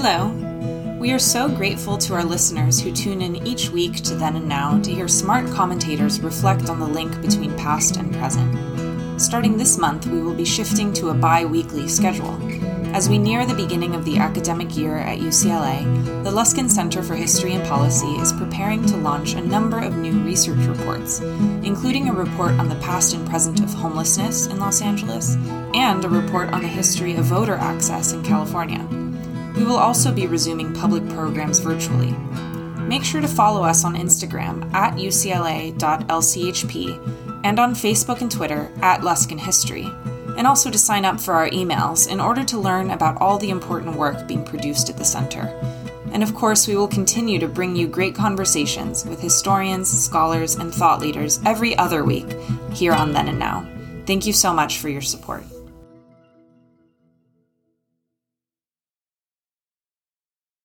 Hello. We are so grateful to our listeners who tune in each week to Then and Now to hear smart commentators reflect on the link between past and present. Starting this month, we will be shifting to a bi weekly schedule. As we near the beginning of the academic year at UCLA, the Luskin Center for History and Policy is preparing to launch a number of new research reports, including a report on the past and present of homelessness in Los Angeles and a report on the history of voter access in California. We will also be resuming public programs virtually. Make sure to follow us on Instagram at ucla.lchp and on Facebook and Twitter at Luskin History, and also to sign up for our emails in order to learn about all the important work being produced at the center. And of course, we will continue to bring you great conversations with historians, scholars, and thought leaders every other week here on Then and Now. Thank you so much for your support.